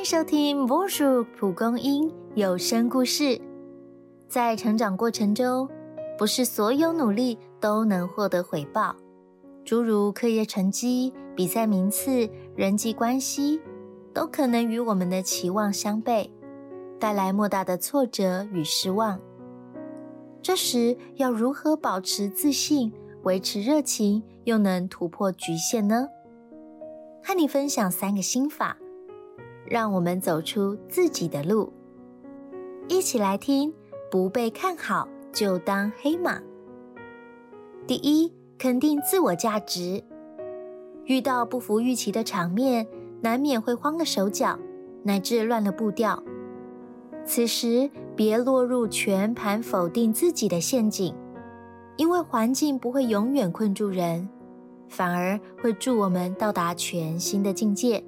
迎收听波叔蒲公英有声故事。在成长过程中，不是所有努力都能获得回报，诸如课业成绩、比赛名次、人际关系，都可能与我们的期望相悖，带来莫大的挫折与失望。这时要如何保持自信、维持热情，又能突破局限呢？和你分享三个心法。让我们走出自己的路，一起来听。不被看好就当黑马。第一，肯定自我价值。遇到不符预期的场面，难免会慌了手脚，乃至乱了步调。此时别落入全盘否定自己的陷阱，因为环境不会永远困住人，反而会助我们到达全新的境界。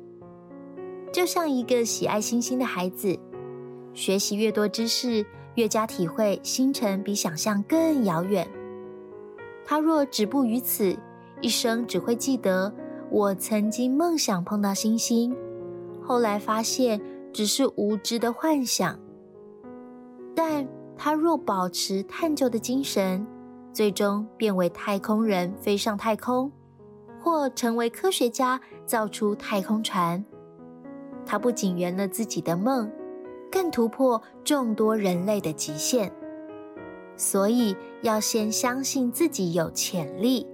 就像一个喜爱星星的孩子，学习越多知识，越加体会星辰比想象更遥远。他若止步于此，一生只会记得我曾经梦想碰到星星，后来发现只是无知的幻想。但他若保持探究的精神，最终变为太空人，飞上太空，或成为科学家，造出太空船。他不仅圆了自己的梦，更突破众多人类的极限。所以要先相信自己有潜力，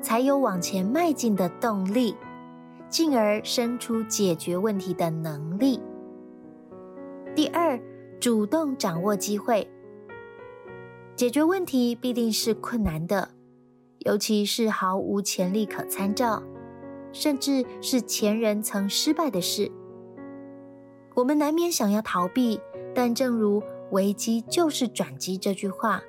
才有往前迈进的动力，进而生出解决问题的能力。第二，主动掌握机会。解决问题必定是困难的，尤其是毫无潜力可参照，甚至是前人曾失败的事。我们难免想要逃避，但正如“危机就是转机”这句话，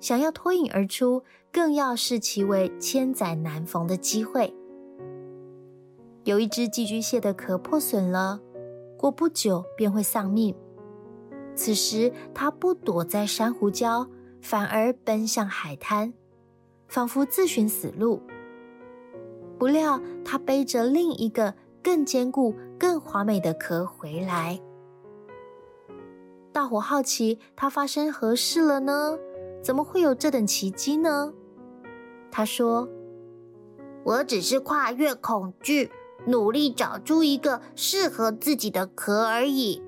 想要脱颖而出，更要视其为千载难逢的机会。有一只寄居蟹的壳破损了，过不久便会丧命。此时，它不躲在珊瑚礁，反而奔向海滩，仿佛自寻死路。不料，它背着另一个。更坚固、更华美的壳回来。大伙好奇，他发生何事了呢？怎么会有这等奇迹呢？他说：“我只是跨越恐惧，努力找出一个适合自己的壳而已。”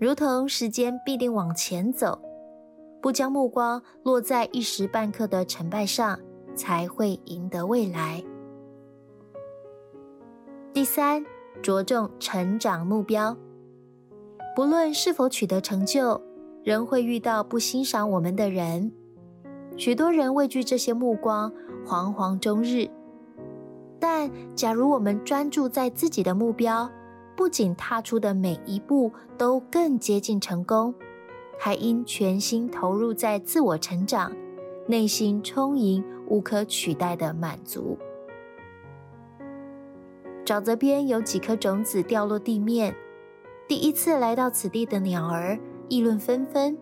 如同时间必定往前走，不将目光落在一时半刻的成败上，才会赢得未来。第三，着重成长目标。不论是否取得成就，仍会遇到不欣赏我们的人。许多人畏惧这些目光，惶惶终日。但假如我们专注在自己的目标，不仅踏出的每一步都更接近成功，还因全心投入在自我成长，内心充盈无可取代的满足。沼泽边有几颗种子掉落地面，第一次来到此地的鸟儿议论纷纷。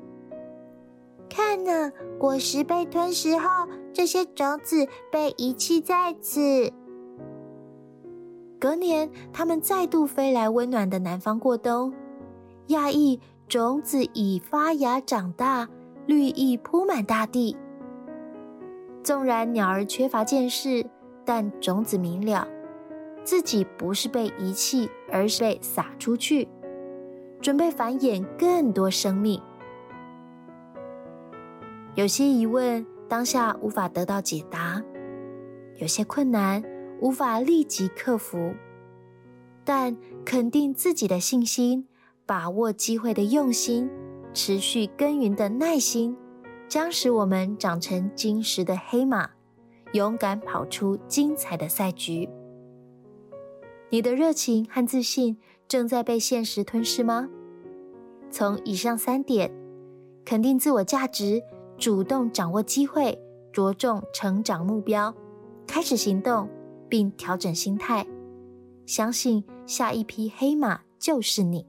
看呐，果实被吞食后，这些种子被遗弃在此。隔年，它们再度飞来温暖的南方过冬，讶异种子已发芽长大，绿意铺满大地。纵然鸟儿缺乏见识，但种子明了。自己不是被遗弃，而是被撒出去，准备繁衍更多生命。有些疑问当下无法得到解答，有些困难无法立即克服，但肯定自己的信心、把握机会的用心、持续耕耘的耐心，将使我们长成金石的黑马，勇敢跑出精彩的赛局。你的热情和自信正在被现实吞噬吗？从以上三点，肯定自我价值，主动掌握机会，着重成长目标，开始行动，并调整心态，相信下一匹黑马就是你。